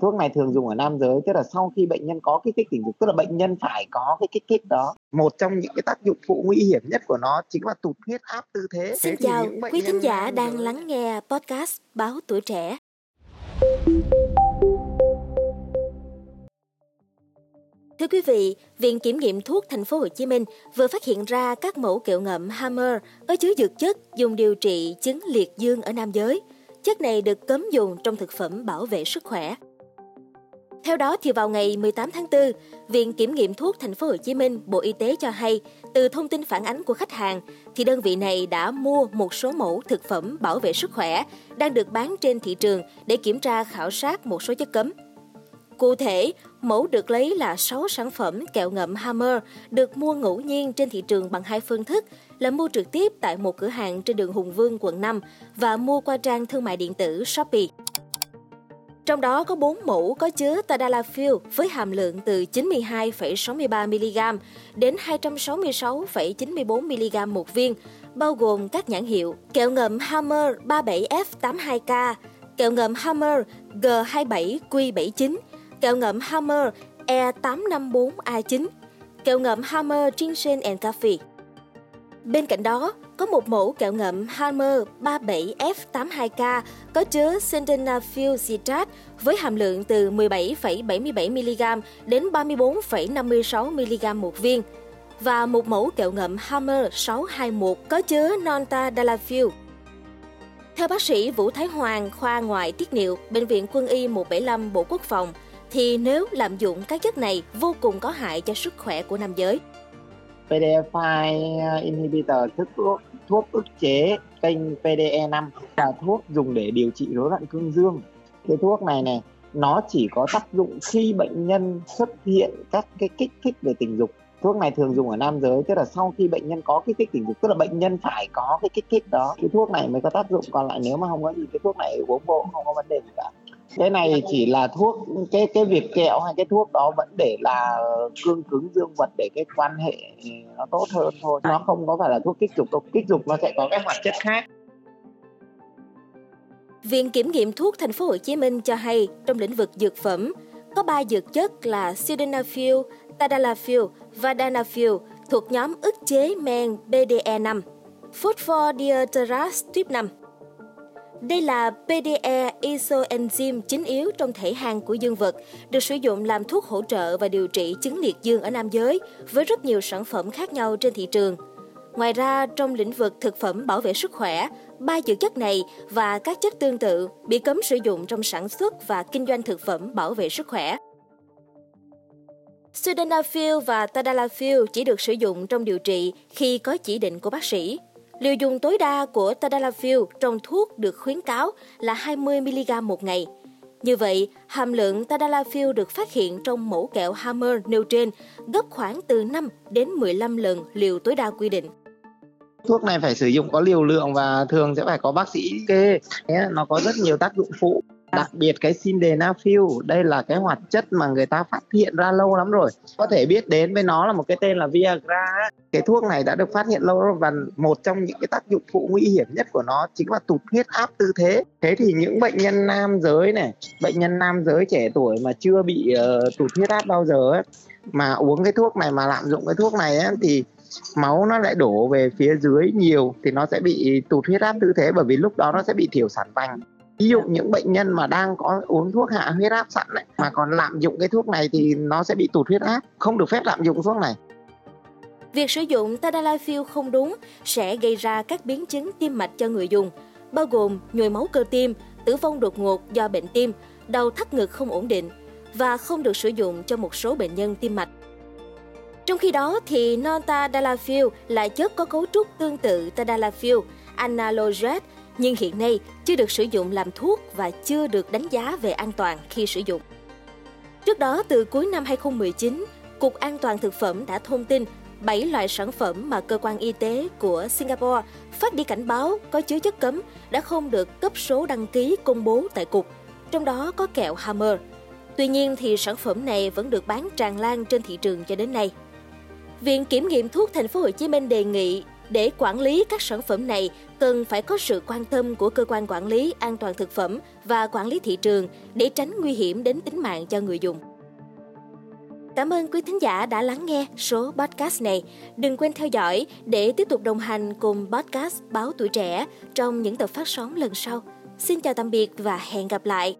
thuốc này thường dùng ở nam giới tức là sau khi bệnh nhân có kích thích tình dục tức là bệnh nhân phải có cái kích thích đó một trong những cái tác dụng phụ nguy hiểm nhất của nó chính là tụt huyết áp tư thế xin thế chào quý thính giả đang lắng nghe podcast báo tuổi trẻ Thưa quý vị, Viện Kiểm nghiệm thuốc Thành phố Hồ Chí Minh vừa phát hiện ra các mẫu kẹo ngậm Hammer có chứa dược chất dùng điều trị chứng liệt dương ở nam giới. Chất này được cấm dùng trong thực phẩm bảo vệ sức khỏe. Theo đó thì vào ngày 18 tháng 4, Viện Kiểm nghiệm thuốc Thành phố Hồ Chí Minh, Bộ Y tế cho hay, từ thông tin phản ánh của khách hàng thì đơn vị này đã mua một số mẫu thực phẩm bảo vệ sức khỏe đang được bán trên thị trường để kiểm tra khảo sát một số chất cấm. Cụ thể, mẫu được lấy là 6 sản phẩm kẹo ngậm Hammer được mua ngẫu nhiên trên thị trường bằng hai phương thức là mua trực tiếp tại một cửa hàng trên đường Hùng Vương, quận 5 và mua qua trang thương mại điện tử Shopee. Trong đó có 4 mẫu có chứa tadalafil với hàm lượng từ 92,63mg đến 266,94mg một viên, bao gồm các nhãn hiệu kẹo ngậm Hammer 37F82K, kẹo ngậm Hammer G27Q79, kẹo ngậm Hammer E854A9, kẹo ngậm Hammer Ginseng and Coffee. Bên cạnh đó, có một mẫu kẹo ngậm Hammer 37F82K có chứa sildenafil citrate với hàm lượng từ 17,77mg đến 34,56mg một viên và một mẫu kẹo ngậm Hammer 621 có chứa nontadalafil. Theo bác sĩ Vũ Thái Hoàng, khoa ngoại tiết niệu, Bệnh viện Quân y 175 Bộ Quốc phòng, thì nếu lạm dụng các chất này vô cùng có hại cho sức khỏe của nam giới. PDE5 ờ, inhibitor thức thuốc thuốc ức chế kênh PDE5 là thuốc dùng để điều trị rối loạn cương dương. Cái thuốc này này, nó chỉ có tác dụng khi bệnh nhân xuất hiện các cái kích thích về tình dục. Thuốc này thường dùng ở nam giới, tức là sau khi bệnh nhân có kích thích tình dục, tức là bệnh nhân phải có cái kích thích đó. Cái thuốc này mới có tác dụng. Còn lại nếu mà không có gì, cái thuốc này uống vô không có vấn đề gì cả cái này chỉ là thuốc cái cái việc kẹo hay cái thuốc đó vẫn để là cương cứng dương vật để cái quan hệ nó tốt hơn thôi. Nó không có phải là thuốc kích dục đâu. Kích dục nó sẽ có các hoạt chất khác. Viện Kiểm nghiệm thuốc Thành phố Hồ Chí Minh cho hay trong lĩnh vực dược phẩm có 3 dược chất là sildenafil, tadalafil và danafil thuộc nhóm ức chế men BDE5, phosphodiesterase type 5. Đây là PDE isoenzyme chính yếu trong thể hang của dương vật, được sử dụng làm thuốc hỗ trợ và điều trị chứng liệt dương ở nam giới với rất nhiều sản phẩm khác nhau trên thị trường. Ngoài ra, trong lĩnh vực thực phẩm bảo vệ sức khỏe, ba dược chất này và các chất tương tự bị cấm sử dụng trong sản xuất và kinh doanh thực phẩm bảo vệ sức khỏe. Sildenafil và Tadalafil chỉ được sử dụng trong điều trị khi có chỉ định của bác sĩ. Liều dùng tối đa của Tadalafil trong thuốc được khuyến cáo là 20mg một ngày. Như vậy, hàm lượng Tadalafil được phát hiện trong mẫu kẹo Hammer nêu trên gấp khoảng từ 5 đến 15 lần liều tối đa quy định. Thuốc này phải sử dụng có liều lượng và thường sẽ phải có bác sĩ kê. Nó có rất nhiều tác dụng phụ đặc biệt cái sildenafil đây là cái hoạt chất mà người ta phát hiện ra lâu lắm rồi. Có thể biết đến với nó là một cái tên là Viagra cái thuốc này đã được phát hiện lâu rồi và một trong những cái tác dụng phụ nguy hiểm nhất của nó chính là tụt huyết áp tư thế. Thế thì những bệnh nhân nam giới này bệnh nhân nam giới trẻ tuổi mà chưa bị uh, tụt huyết áp bao giờ ấy, mà uống cái thuốc này mà lạm dụng cái thuốc này ấy, thì máu nó lại đổ về phía dưới nhiều thì nó sẽ bị tụt huyết áp tư thế bởi vì lúc đó nó sẽ bị thiểu sản vành ví dụ những bệnh nhân mà đang có uống thuốc hạ huyết áp sẵn ấy, mà còn lạm dụng cái thuốc này thì nó sẽ bị tụt huyết áp không được phép lạm dụng thuốc này Việc sử dụng Tadalafil không đúng sẽ gây ra các biến chứng tim mạch cho người dùng, bao gồm nhồi máu cơ tim, tử vong đột ngột do bệnh tim, đau thắt ngực không ổn định và không được sử dụng cho một số bệnh nhân tim mạch. Trong khi đó thì non-tadalafil là chất có cấu trúc tương tự tadalafil, analogous nhưng hiện nay chưa được sử dụng làm thuốc và chưa được đánh giá về an toàn khi sử dụng. Trước đó, từ cuối năm 2019, Cục An toàn Thực phẩm đã thông tin 7 loại sản phẩm mà cơ quan y tế của Singapore phát đi cảnh báo có chứa chất cấm đã không được cấp số đăng ký công bố tại cục, trong đó có kẹo Hammer. Tuy nhiên thì sản phẩm này vẫn được bán tràn lan trên thị trường cho đến nay. Viện Kiểm nghiệm thuốc Thành phố Hồ Chí Minh đề nghị để quản lý các sản phẩm này, cần phải có sự quan tâm của cơ quan quản lý an toàn thực phẩm và quản lý thị trường để tránh nguy hiểm đến tính mạng cho người dùng. Cảm ơn quý thính giả đã lắng nghe số podcast này. Đừng quên theo dõi để tiếp tục đồng hành cùng podcast Báo Tuổi Trẻ trong những tập phát sóng lần sau. Xin chào tạm biệt và hẹn gặp lại.